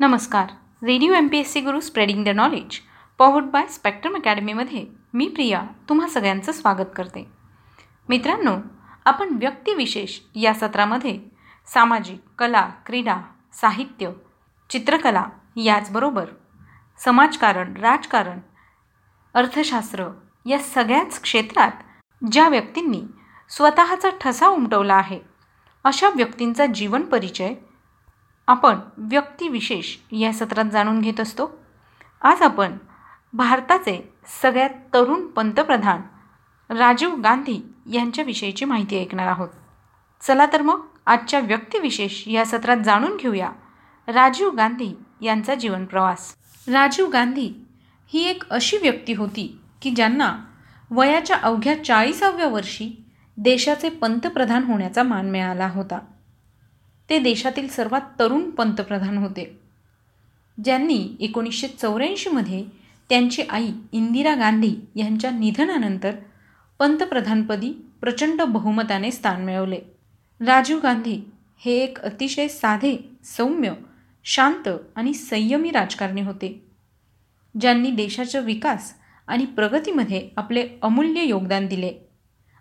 नमस्कार. Radio M P S C Guru spreading the knowledge powered by spectrum अकॅडमीमध्ये मी प्रिया तुम्हा सगळ्यांचं स्वागत करते. मित्रांनो आपण व्यक्तिविशेष या सत्रामध्ये सामाजिक कला क्रीडा साहित्य चित्रकला याचबरोबर समाजकारण राजकारण अर्थशास्त्र या सगळ्याच क्षेत्रात ज्या व्यक्तींनी स्वतःचा ठसा उमटवला आहे अशा व्यक्तींचा जीवन परिचय आपण व्यक्तिविशेष या सत्रात जाणून घेत असतो. आज आपण भारताचे सगळ्यात तरुण पंतप्रधान राजीव गांधी यांच्याविषयीची माहिती ऐकणार आहोत. चला तर मग आजच्या व्यक्तिविशेष या सत्रात जाणून घेऊया राजीव गांधी यांचा जीवनप्रवास राजीव गांधी ही एक अशी व्यक्ती होती की ज्यांना वयाच्या अवघ्या चाळीसाव्या वर्षी देशाचे पंतप्रधान होण्याचा मान मिळाला होता. ते देशातील सर्वात तरुण पंतप्रधान होते. ज्यांनी एकोणीसशे चौऱ्याऐंशीमध्ये त्यांची आई इंदिरा गांधी यांच्या निधनानंतर पंतप्रधानपदी प्रचंड बहुमताने स्थान मिळवले. राजीव गांधी हे एक अतिशय साधे सौम्य शांत आणि संयमी राजकारणी होते. ज्यांनी देशाच्या विकास आणि प्रगतीमध्ये आपले अमूल्य योगदान दिले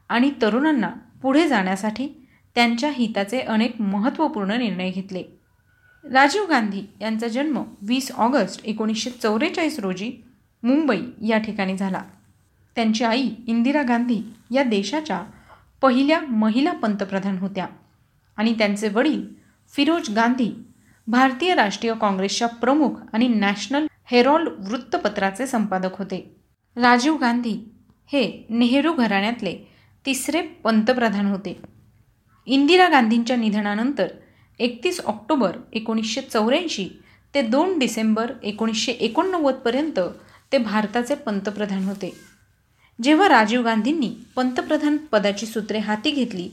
आणि तरुणांना पुढे जाण्यासाठी त्यांच्या हिताचे अनेक महत्त्वपूर्ण निर्णय घेतले. राजीव गांधी यांचा जन्म वीस ऑगस्ट एकोणीसशे चौवेचाळीस रोजी मुंबई या ठिकाणी झाला. त्यांची आई इंदिरा गांधी या देशाच्या पहिल्या महिला पंतप्रधान होत्या आणि त्यांचे वडील फिरोज गांधी भारतीय राष्ट्रीय काँग्रेसच्या प्रमुख आणि नॅशनल हेरॉल्ड वृत्तपत्राचे संपादक होते. राजीव गांधी हे नेहरू घराण्यातले तिसरे पंतप्रधान होते. इंदिरा गांधींच्या निधनानंतर एकतीस ऑक्टोबर एकोणीसशे चौऱ्याऐंशी ते दोन डिसेंबर एकोणीसशे एकोणनव्वदपर्यंत ते भारताचे पंतप्रधान होते. जेव्हा राजीव गांधींनी पंतप्रधान पदाची सूत्रे हाती घेतली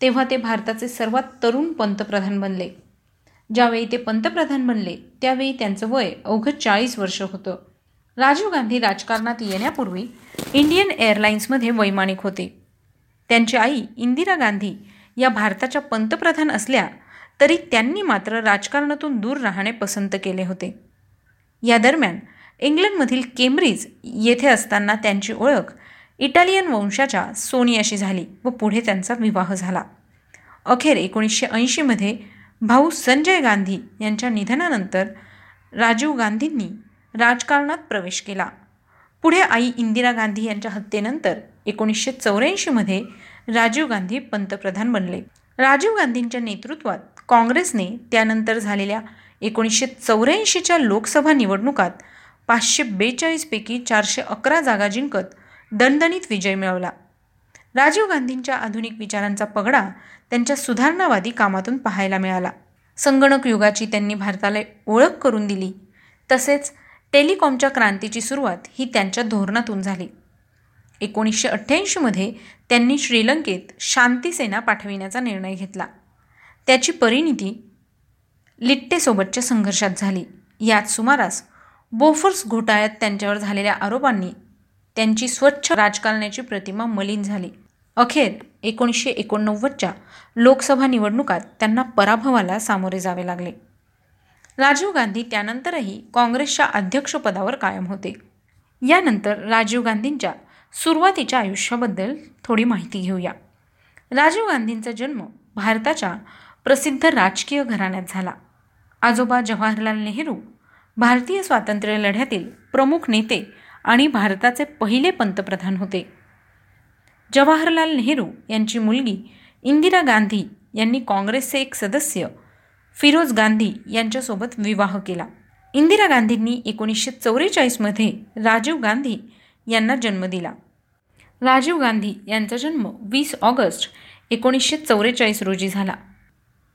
तेव्हा ते भारताचे सर्वात तरुण पंतप्रधान बनले. ज्यावेळी ते पंतप्रधान बनले त्यावेळी त्यांचं वय अवघं चाळीस वर्ष होतं. राजीव गांधी राजकारणात येण्यापूर्वी इंडियन एअरलाइन्समध्ये वैमानिक होते. त्यांची आई इंदिरा गांधी या भारताच्या पंतप्रधान असल्या तरी त्यांनी मात्र राजकारणातून दूर राहणे पसंत केले होते. या दरम्यान इंग्लंडमधील केम्ब्रिज येथे असताना त्यांची ओळख इटालियन वंशाच्या सोनियाशी झाली व पुढे त्यांचा विवाह झाला. अखेर एकोणीसशे ऐंशीमध्ये भाऊ संजय गांधी यांच्या निधनानंतर राजीव गांधींनी राजकारणात प्रवेश केला. पुढे आई इंदिरा गांधी यांच्या हत्येनंतर एकोणीसशे चौऱ्याऐंशीमध्ये राजीव गांधी पंतप्रधान बनले. राजीव गांधींच्या नेतृत्वात काँग्रेसने त्यानंतर झालेल्या एकोणीसशे चौऱ्याऐंशीच्या लोकसभा निवडणुकात पाचशे बेचाळीसपैकी चारशे अकरा जागा जिंकत दणदणीत विजय मिळवला. राजीव गांधींच्या आधुनिक विचारांचा पगडा त्यांच्या सुधारणावादी कामातून पाहायला मिळाला. संगणक युगाची त्यांनी भारताला ओळख करून दिली. तसेच टेलिकॉमच्या क्रांतीची सुरुवात ही त्यांच्या धोरणातून झाली. एकोणीसशे अठ्ठ्याऐंशीमध्ये त्यांनी श्रीलंकेत शांतीसेना पाठविण्याचा निर्णय घेतला. त्याची परिणिती लिट्टेसोबतच्या संघर्षात झाली. यात सुमारास बोफर्स घोटाळ्यात त्यांच्यावर झालेल्या आरोपांनी त्यांची स्वच्छ राजकारणाची प्रतिमा मलिन झाली. अखेर एकोणीसशे एकोणनव्वदच्या लोकसभा निवडणुकात त्यांना पराभवाला सामोरे जावे लागले. राजीव गांधी त्यानंतरही काँग्रेसच्या अध्यक्षपदावर कायम होते. यानंतर राजीव गांधींच्या सुरुवातीच्या आयुष्याबद्दल थोडी माहिती घेऊया. राजीव गांधींचा जन्म भारताच्या प्रसिद्ध राजकीय घराण्यात झाला. आजोबा जवाहरलाल नेहरू भारतीय स्वातंत्र्य लढ्यातील प्रमुख नेते आणि भारताचे पहिले पंतप्रधान होते. जवाहरलाल नेहरू यांची मुलगी इंदिरा गांधी यांनी काँग्रेसचे एक सदस्य फिरोज गांधी यांच्यासोबत विवाह केला. इंदिरा गांधींनी एकोणीसशे चौवेचाळीसमध्ये राजीव गांधी यांना जन्म दिला. राजीव गांधी यांचा जन्म वीस ऑगस्ट एकोणीसशे चौवेचाळीस रोजी झाला.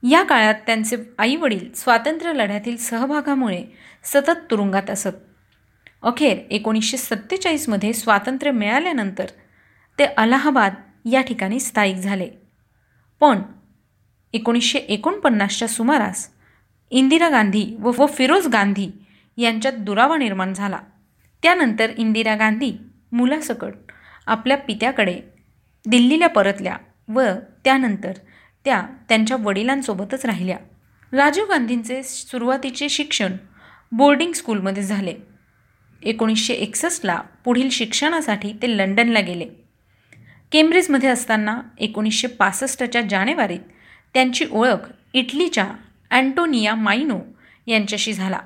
या काळात त्यांचे आईवडील स्वातंत्र्य लढ्यातील सहभागामुळे सतत तुरुंगात असत. अखेर एकोणीसशे सत्तेचाळीसमध्ये स्वातंत्र्य मिळाल्यानंतर ते अलाहाबाद या ठिकाणी स्थायिक झाले. पण एकोणीसशे एकोणपन्नासच्या सुमारास इंदिरा गांधी व व फिरोज गांधी यांच्यात दुरावा निर्माण झाला. त्यानंतर इंदिरा गांधी मुलासकट आपल्या पित्याकडे दिल्लीला परतल्या व त्यानंतर त्या त्यांच्या वडिलांसोबतच राहिल्या. राजीव गांधींचे सुरुवातीचे शिक्षण बोर्डिंग स्कूलमध्ये झाले. एकोणीसशे एकसष्टला पुढील शिक्षणासाठी ते लंडनला गेले. केम्ब्रिजमध्ये असताना एकोणीसशे पासष्टच्या जानेवारीत त्यांची ओळख इटलीच्या अँटोनिया मायनो यांच्याशी झाला.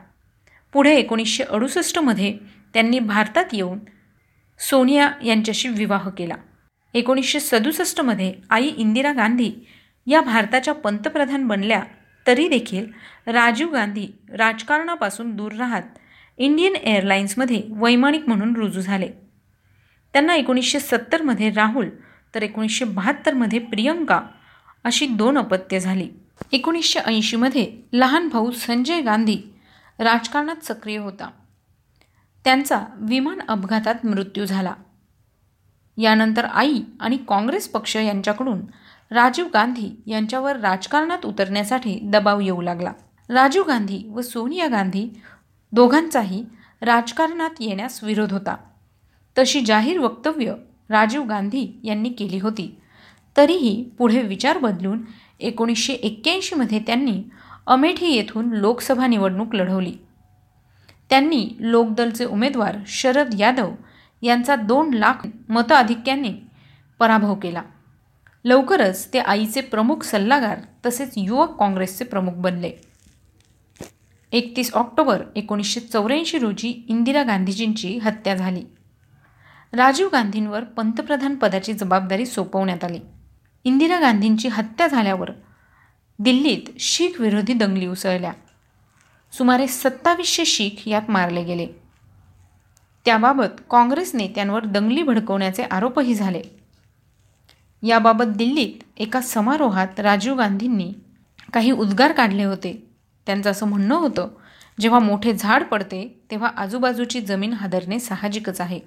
पुढे एकोणीसशे अडुसष्टमध्ये त्यांनी भारतात येऊन सोनिया यांच्याशी विवाह केला. एकोणीसशे सदुसष्टमध्ये आई इंदिरा गांधी या भारताच्या पंतप्रधान बनल्या तरी देखील राजीव गांधी राजकारणापासून दूर राहत इंडियन एअरलाइन्समध्ये वैमानिक म्हणून रुजू झाले. त्यांना एकोणीसशे सत्तरमध्ये राहुल तर एकोणीसशे बहात्तरमध्ये प्रियंका अशी दोन अपत्य झाली. एकोणीसशे ऐंशीमध्ये लहान भाऊ संजय गांधी राजकारणात सक्रिय होता. त्यांचा विमान अपघातात मृत्यू झाला. यानंतर आई आणि काँग्रेस पक्ष यांच्याकडून राजीव गांधी यांच्यावर राजकारणात उतरण्यासाठी दबाव येऊ लागला. राजीव गांधी व सोनिया गांधी दोघांचाही राजकारणात येण्यास विरोध होता. तशी जाहीर वक्तव्य राजीव गांधी यांनी केली होती. तरीही पुढे विचार बदलून एकोणीसशे एक्क्याऐंशीमध्ये त्यांनी अमेठी येथून लोकसभा निवडणूक लढवली. त्यांनी लोकदलचे उमेदवार शरद यादव यांचा दोन लाख मताधिक्याने पराभव केला. लवकरच ते आईचे प्रमुख सल्लागार तसेच युवक काँग्रेसचे प्रमुख बनले. एकतीस ऑक्टोबर एकोणीसशे चौऱ्याऐंशी रोजी इंदिरा गांधीजींची हत्या झाली. राजीव गांधींवर पंतप्रधान पदाची जबाबदारी सोपवण्यात आली. इंदिरा गांधींची हत्या झाल्यावर दिल्लीत शीख विरोधी दंगली उसळल्या. सुमारे सत्तावीसशे शीख यात मारले गेले. त्याबाबत काँग्रेस नेत्यांवर दंगली भडकवण्याचे आरोपही झाले. याबाबत दिल्लीत एका समारोहात राजीव गांधींनी काही उद्गार काढले होते. त्यांचं असं म्हणणं होतं जेव्हा मोठे झाड पडते तेव्हा आजूबाजूची जमीन हादरणे साहजिकच आहे.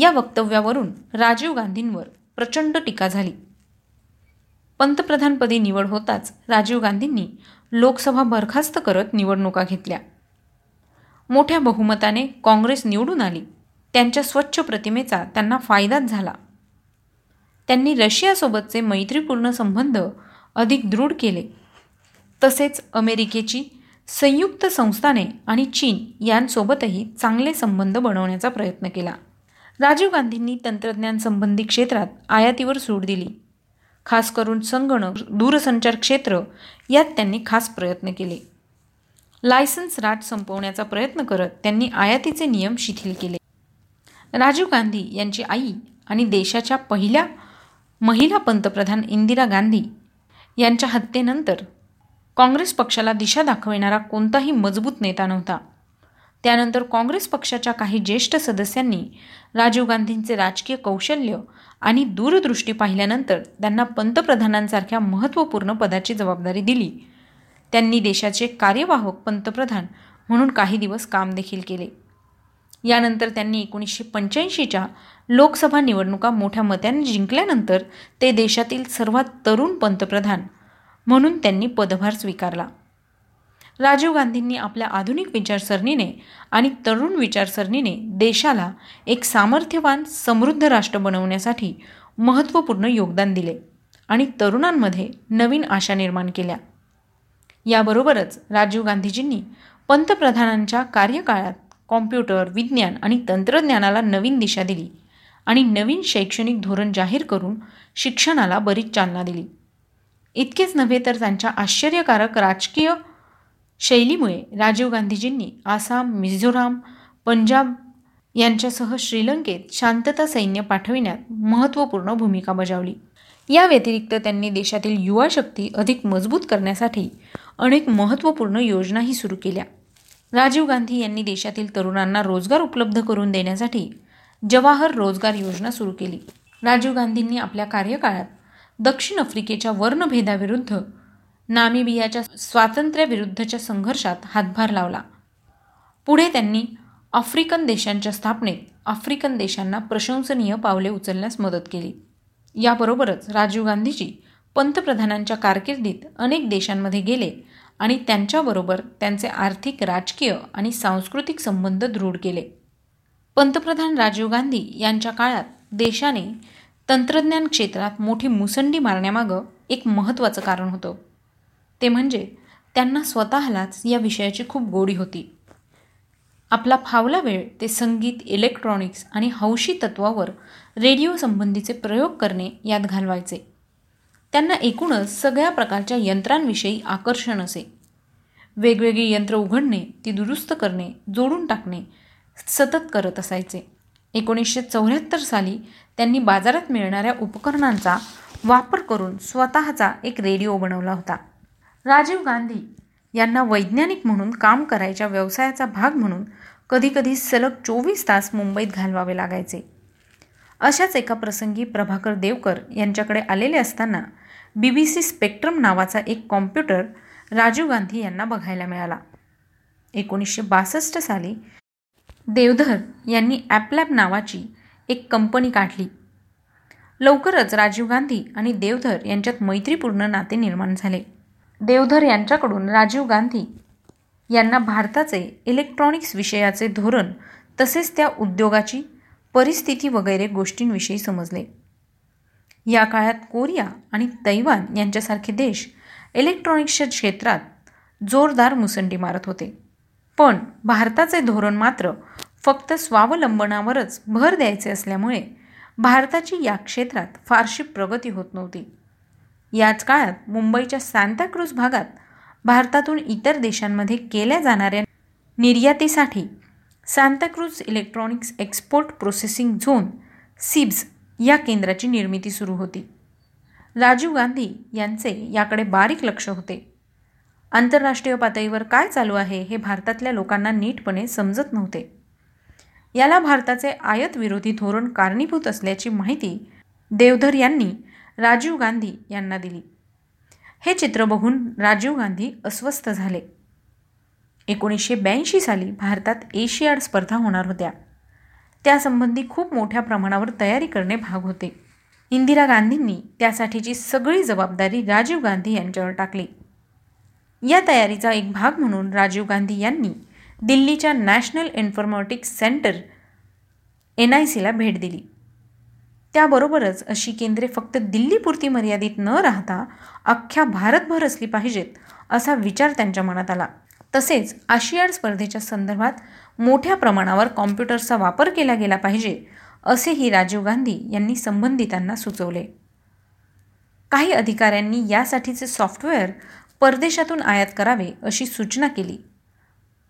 या वक्तव्यावरून राजीव गांधींवर प्रचंड टीका झाली. पंतप्रधानपदी निवड होताच राजीव गांधींनी लोकसभा बरखास्त करत निवडणुका घेतल्या. मोठ्या बहुमताने काँग्रेस निवडून आली. त्यांच्या स्वच्छ प्रतिमेचा त्यांना फायदाच झाला. त्यांनी रशियासोबतचे मैत्रीपूर्ण संबंध अधिक दृढ केले. तसेच अमेरिकेची संयुक्त संस्थाने आणि चीन यांसोबतही चांगले संबंध बनवण्याचा प्रयत्न केला. राजीव गांधींनी तंत्रज्ञान संबंधी क्षेत्रात आयातीवर सूट दिली. खास करून संगणक दूरसंचार क्षेत्र यात त्यांनी खास प्रयत्न केले. लायसन्स राज संपवण्याचा प्रयत्न करत त्यांनी आयातीचे नियम शिथिल केले. राजीव गांधी यांची आई आणि देशाच्या पहिल्या महिला पंतप्रधान इंदिरा गांधी यांच्या हत्येनंतर काँग्रेस पक्षाला दिशा दाखविणारा कोणताही मजबूत नेता नव्हता. त्यानंतर काँग्रेस पक्षाच्या काही ज्येष्ठ सदस्यांनी राजीव गांधींचे राजकीय कौशल्य आणि दूरदृष्टी पाहिल्यानंतर त्यांना पंतप्रधानांसारख्या महत्त्वपूर्ण पदाची जबाबदारी दिली. त्यांनी देशाचे कार्यवाहक पंतप्रधान म्हणून काही दिवस काम देखील केले. यानंतर त्यांनी एकोणीसशे पंच्याऐंशीच्या लोकसभा निवडणुका मोठ्या मत्याने जिंकल्यानंतर ते देशातील सर्वात तरुण पंतप्रधान म्हणून त्यांनी पदभार स्वीकारला. राजीव गांधींनी आपल्या आधुनिक विचारसरणीने आणि तरुण विचारसरणीने देशाला एक सामर्थ्यवान समृद्ध राष्ट्र बनवण्यासाठी महत्त्वपूर्ण योगदान दिले आणि तरुणांमध्ये नवीन आशा निर्माण केल्या. याबरोबरच राजीव गांधीजींनी पंतप्रधानांच्या कार्यकाळात कॉम्प्युटर विज्ञान आणि तंत्रज्ञानाला नवीन दिशा दिली आणि नवीन शैक्षणिक धोरण जाहीर करून शिक्षणाला बरीच चालना दिली. इतकेच नव्हे तर त्यांच्या आश्चर्यकारक राजकीय शैलीमुळे राजीव गांधीजींनी आसाम मिझोराम पंजाब यांच्यासह श्रीलंकेत शांतता सैन्य पाठविण्यात महत्त्वपूर्ण भूमिका बजावली. या व्यतिरिक्त त्यांनी देशातील युवा शक्ती अधिक मजबूत करण्यासाठी अनेक महत्त्वपूर्ण योजनाही सुरू केल्या. राजीव गांधी यांनी देशातील तरुणांना रोजगार उपलब्ध करून देण्यासाठी जवाहर रोजगार योजना सुरू केली. राजीव गांधींनी आपल्या कार्यकाळात दक्षिण आफ्रिकेच्या वर्णभेदाविरुद्ध नामिबियाच्या स्वातंत्र्याविरुद्धच्या संघर्षात हातभार लावला. पुढे त्यांनी आफ्रिकन देशांच्या स्थापनेत आफ्रिकन देशांना प्रशंसनीय पावले उचलण्यास मदत केली. याबरोबरच राजीव गांधीजी पंतप्रधानांच्या कारकिर्दीत अनेक देशांमध्ये गेले आणि त्यांच्याबरोबर त्यांचे आर्थिक राजकीय आणि सांस्कृतिक संबंध दृढ केले. पंतप्रधान राजीव गांधी यांच्या काळात देशाने तंत्रज्ञान क्षेत्रात मोठी मुसंडी मारण्यामागं एक महत्त्वाचं कारण होतं. ते म्हणजे त्यांना स्वतःलाच या विषयाची खूप गोडी होती. आपला फावला वेळ ते संगीत इलेक्ट्रॉनिक्स आणि हौशी तत्वावर रेडिओ संबंधीचे प्रयोग करणे यात घालवायचे. त्यांना एकूणच सगळ्या प्रकारच्या यंत्रांविषयी आकर्षण असे. वेगवेगळी यंत्र उघडणे ती दुरुस्त करणे जोडून टाकणे सतत करत असायचे. एकोणीसशे चौऱ्याहत्तर साली त्यांनी बाजारात मिळणाऱ्या उपकरणांचा वापर करून स्वतःचा एक रेडिओ बनवला होता. राजीव गांधी यांना वैज्ञानिक म्हणून काम करायच्या व्यवसायाचा भाग म्हणून कधीकधी सलग चोवीस तास मुंबईत घालवावे लागायचे. अशाच एका प्रसंगी प्रभाकर देवकर यांच्याकडे आलेले असताना बी बी सी स्पेक्ट्रम नावाचा एक कॉम्प्युटर राजीव गांधी यांना बघायला मिळाला. एकोणीसशे बासष्ट साली देवधर यांनी ॲपलॅब नावाची एक कंपनी काढली. लवकरच राजीव गांधी आणि देवधर यांच्यात मैत्रीपूर्ण नाते निर्माण झाले. देवधर यांच्याकडून राजीव गांधी यांना भारताचे इलेक्ट्रॉनिक्स विषयाचे धोरण तसेच त्या उद्योगाची परिस्थिती वगैरे गोष्टींविषयी समजले. या काळात कोरिया आणि तैवान यांच्यासारखे देश इलेक्ट्रॉनिक्सच्या क्षेत्रात जोरदार मुसंडी मारत होते. पण भारताचे धोरण मात्र फक्त स्वावलंबनावरच भर द्यायचे असल्यामुळे भारताची या क्षेत्रात फारशी प्रगती होत नव्हती. याच काळात मुंबईच्या सांताक्रूज भागात भारतातून इतर देशांमध्ये केल्या जाणाऱ्या निर्यातीसाठी Santacruz electronics export processing zone SEEPZ या केंद्राची निर्मिती सुरू होती. राजीव गांधी यांचे याकडे बारीक लक्ष होते. आंतरराष्ट्रीय पातळीवर काय चालू आहे हे भारतातल्या लोकांना नीटपणे समजत नव्हते. याला भारताचे आयत विरोधी धोरण कारणीभूत असल्याची माहिती देवधर यांनी राजीव गांधी यांना दिली. हे चित्र बघून राजीव गांधी अस्वस्थ झाले. एकोणीसशे ब्याऐंशी साली भारतात एशियाड स्पर्धा होणार होत्या. त्यासंबंधी खूप मोठ्या प्रमाणावर तयारी करणे भाग होते. इंदिरा गांधींनी त्यासाठीची सगळी जबाबदारी राजीव गांधी यांच्यावर टाकली. या तयारीचा एक भाग म्हणून राजीव गांधी यांनी दिल्लीच्या national informatics centre N I सीला भेट दिली. त्याबरोबरच अशी केंद्रे फक्त दिल्लीपुरती मर्यादित न राहता अख्ख्या भारतभर असली पाहिजेत असा विचार त्यांच्या मनात आला. तसेच आशियाड स्पर्धेच्या संदर्भात मोठ्या प्रमाणावर कॉम्प्युटर्सचा वापर केला गेला पाहिजे असेही राजीव गांधी यांनी संबंधितांना सुचवले. काही अधिकाऱ्यांनी यासाठीचे सॉफ्टवेअर परदेशातून आयात करावे अशी सूचना केली.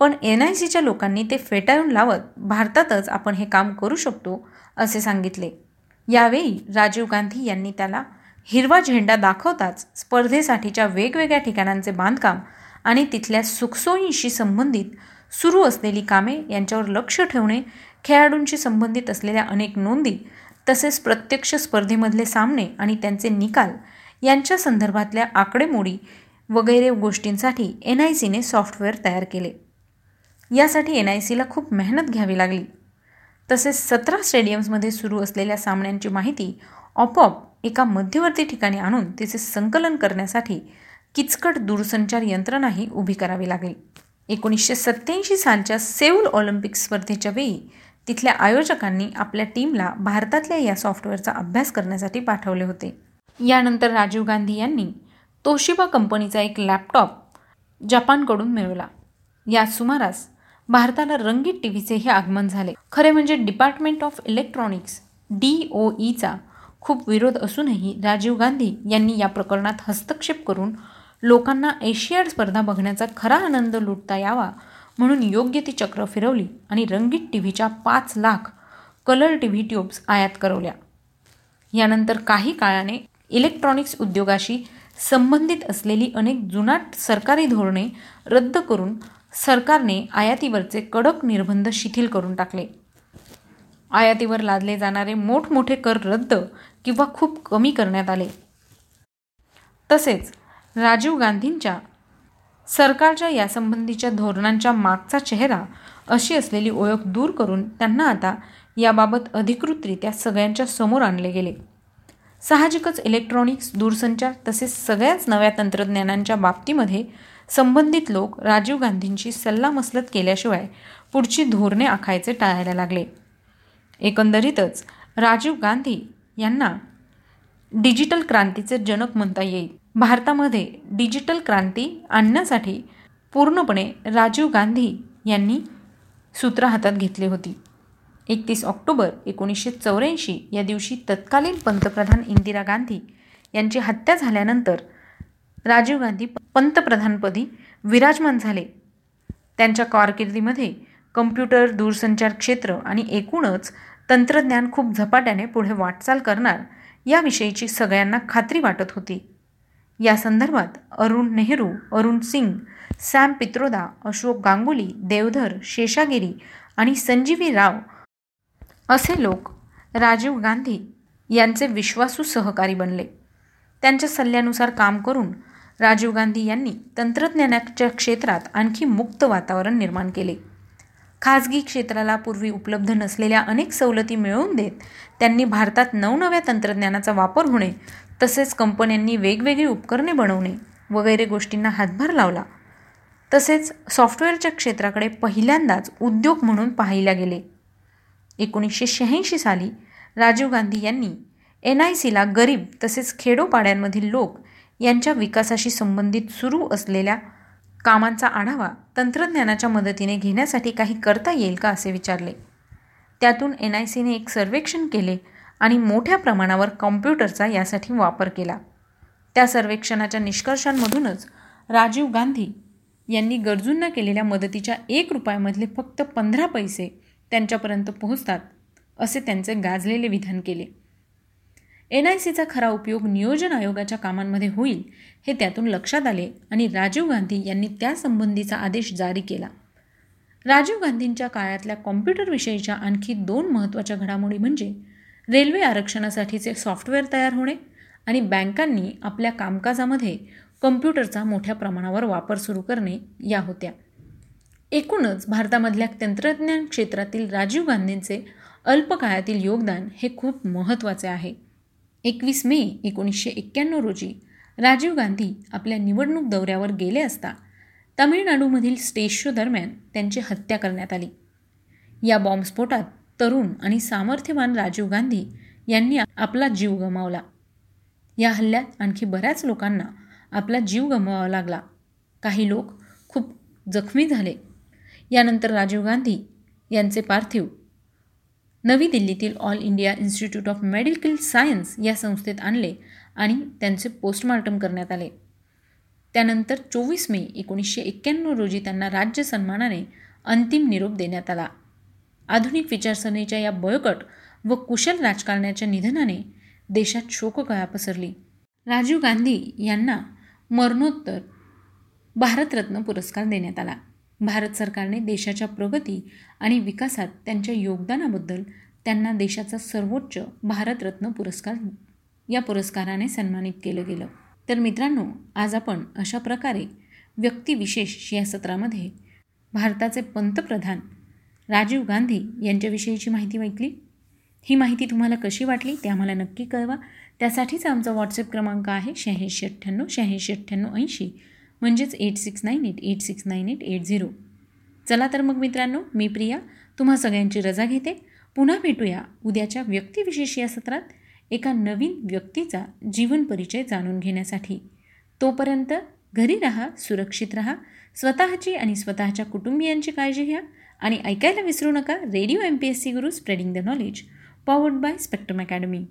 पण एन आय सीच्या लोकांनी ते फेटाळून लावत भारतातच आपण हे काम करू शकतो असे सांगितले. यावेळी राजीव गांधी यांनी त्याला हिरवा झेंडा दाखवताच स्पर्धेसाठीच्या वेगवेगळ्या ठिकाणांचे बांधकाम आणि तिथल्या सुखसोयींशी संबंधित सुरू असलेली कामे यांच्यावर लक्ष ठेवणे खेळाडूंशी संबंधित असलेल्या अनेक नोंदी तसेच प्रत्यक्ष स्पर्धेमधले सामने आणि त्यांचे निकाल यांच्या संदर्भातल्या आकडेमोडी वगैरे गोष्टींसाठी एन आय सीने सॉफ्टवेअर तयार केले. यासाठी एन आय सीला खूप मेहनत घ्यावी लागली. तसेच सतरा स्टेडियम्समध्ये सुरू असलेल्या सामन्यांची माहिती ऑपॉप एका मध्यवर्ती ठिकाणी आणून तिचे संकलन करण्यासाठी किचकट दूरसंचार यंत्रणाही उभी करावी लागली. एकोणीसशे सत्त्याऐंशी सालच्या सेऊल ऑलिम्पिक स्पर्धेच्या वेळी तिथल्या आयोजकांनी आपल्या टीमला भारतातल्या या सॉफ्टवेअरचा अभ्यास करण्यासाठी पाठवले होते. यानंतर राजीव गांधी यांनी तोशिबा कंपनीचा एक लॅपटॉप जपानकडून मिळवला. या सुमारास भारताला रंगीत टीव्हीचेही आगमन झाले. खरे म्हणजे department of electronics D O Icha खूप विरोध असूनही राजीव गांधी यांनी या प्रकरणात हस्तक्षेप करून लोकांना एशियाड स्पर्धा बघण्याचा खरा आनंद लुटता यावा म्हणून योग्य ती चक्र फिरवली आणि रंगीत टी व्हीच्या पाच lakh colour TV tubes आयात करवल्या. यानंतर काही काळाने इलेक्ट्रॉनिक्स उद्योगाशी संबंधित असलेली अनेक जुनाट सरकारी धोरणे रद्द करून सरकारने आयातीवरचे कडक निर्बंध शिथिल करून टाकले. आयातीवर लादले जाणारे मोठमोठे कर रद्द किंवा खूप कमी करण्यात आले. तसेच राजीव गांधींच्या सरकारच्या यासंबंधीच्या धोरणांच्या मागचा चेहरा अशी असलेली ओळख दूर करून त्यांना आता याबाबत अधिकृतरित्या सगळ्यांच्या समोर आणले गेले. साहजिकच इलेक्ट्रॉनिक्स दूरसंचार तसेच सगळ्याच नव्या तंत्रज्ञानांच्या बाबतीमध्ये संबंधित लोक राजीव गांधींची सल्लामसलत केल्याशिवाय पुढची धोरणे आखायचे टाळायला लागले. एकंदरीतच राजीव गांधी यांना डिजिटल क्रांतीचे जनक म्हणता येईल. भारतामध्ये डिजिटल क्रांती आणण्यासाठी पूर्णपणे राजीव गांधी यांनी सूत्र हातात घेतली होती. एकतीस ऑक्टोबर एकोणीसशे चौऱ्याऐंशी या दिवशी तत्कालीन पंतप्रधान इंदिरा गांधी यांची हत्या झाल्यानंतर राजीव गांधी पंतप्रधानपदी विराजमान झाले. त्यांच्या कारकिर्दीमध्ये कम्प्युटर दूरसंचार क्षेत्र आणि एकूणच तंत्रज्ञान खूप झपाट्याने पुढे वाटचाल करणार याविषयीची सगळ्यांना खात्री वाटत होती. या संदर्भात अरुण नेहरू अरुण सिंग सॅम पित्रोदा अशोक गांगुली देवधर शेषागिरी आणि संजीवी राव असे लोक राजीव गांधी यांचे विश्वासू सहकारी बनले. त्यांच्या सल्ल्यानुसार काम करून राजीव गांधी यांनी तंत्रज्ञानाच्या क्षेत्रात आणखी मुक्त वातावरण निर्माण केले. खाजगी क्षेत्राला पूर्वी उपलब्ध नसलेल्या अनेक सवलती मिळवून देत त्यांनी भारतात नवनव्या तंत्रज्ञानाचा वापर होणे तसेच कंपन्यांनी वेगवेगळी उपकरणे बनवणे वगैरे गोष्टींना हातभार लावला. तसेच सॉफ्टवेअरच्या क्षेत्राकडे पहिल्यांदाच उद्योग म्हणून पाहिल्या गेले. एकोणीसशे शहाऐंशी साली राजीव गांधी यांनी एन आय सीला गरीब तसेच खेडोपाड्यांमधील लोक यांच्या विकासाशी संबंधित सुरू असलेल्या कामांचा आढावा तंत्रज्ञानाच्या मदतीने घेण्यासाठी काही करता येईल का असे विचारले. त्यातून एन आय सीने एक सर्वेक्षण केले आणि मोठ्या प्रमाणावर कॉम्प्युटरचा यासाठी वापर केला. त्या सर्वेक्षणाच्या निष्कर्षांमधूनच राजीव गांधी यांनी गरजूंना केलेल्या मदतीच्या एक रुपयामधले फक्त पंधरा पैसे त्यांच्यापर्यंत पोहोचतात असे त्यांचे गाजलेले विधान केले. एन आय सीचा खरा उपयोग नियोजन आयोगाच्या कामांमध्ये होईल हे त्यातून लक्षात आले आणि राजीव गांधी यांनी त्यासंबंधीचा आदेश जारी केला. राजीव गांधींच्या काळातल्या कॉम्प्युटरविषयीच्या आणखी दोन महत्त्वाच्या घडामोडी म्हणजे रेल्वे आरक्षणासाठीचे सॉफ्टवेअर तयार होणे आणि बँकांनी आपल्या कामकाजामध्ये कम्प्युटरचा मोठ्या प्रमाणावर वापर सुरू करणे या होत्या. एकूणच भारतामधल्या तंत्रज्ञान क्षेत्रातील राजीव गांधींचे अल्पकाळातील योगदान हे खूप महत्त्वाचे आहे. एकवीस मे एकोणीसशे एक्क्याण्णव रोजी राजीव गांधी आपल्या निवडणूक दौऱ्यावर गेले असता तामिळनाडूमधील स्टेज शो दरम्यान त्यांची हत्या करण्यात आली. या बॉम्बस्फोटात तरुण आणि सामर्थ्यवान राजीव गांधी यांनी आपला जीव गमावला. या हल्ल्यात आणखी बऱ्याच लोकांना आपला जीव गमवावा लागला. काही लोक खूप जखमी झाले. यानंतर राजीव गांधी यांचे पार्थिव नवी दिल्लीतील all India institute of medical science या संस्थेत आणले आणि त्यांचे पोस्टमॉर्टम करण्यात आले. त्यानंतर चोवीस मे एकोणीसशे एक्क्याण्णव रोजी त्यांना राज्य सन्मानाने अंतिम निरोप देण्यात आला. आधुनिक विचारसरणीच्या या बळकट व कुशल राजकारण्याच्या निधनाने देशात शोककळा पसरली. राजीव गांधी यांना मरणोत्तर भारतरत्न पुरस्कार देण्यात आला. भारत सरकारने देशाच्या प्रगती आणि विकासात त्यांच्या योगदानाबद्दल त्यांना देशाचा सर्वोच्च भारतरत्न पुरस्कार या पुरस्काराने सन्मानित केलं गेलं. तर मित्रांनो आज आपण अशा प्रकारे व्यक्तिविशेष या सत्रामध्ये भारताचे पंतप्रधान राजीव गांधी यांच्याविषयीची माहिती ऐकली. ही माहिती तुम्हाला कशी वाटली ते आम्हाला नक्की कळवा. त्यासाठीच आमचा व्हॉट्सअप क्रमांक आहे शहाऐंशी अठ्ठ्याण्णव शहाऐंशी अठ्ठ्याण्णव ऐंशी. म्हणजेच eight six nine eight eight six nine eight eight zero चला तर मग मित्रांनो मी प्रिया तुम्हा सगळ्यांची रजा घेते. पुन्हा भेटूया उद्याच्या व्यक्तिविशेष या सत्रात एका नवीन व्यक्तीचा जीवन परिचय जाणून घेण्यासाठी. तोपर्यंत घरी राहा सुरक्षित राहा स्वतःची आणि स्वतःच्या कुटुंबियांची काळजी घ्या आणि ऐकायला विसरू नका radio M P S C Guru spreading the knowledge powered by Spectrum Academy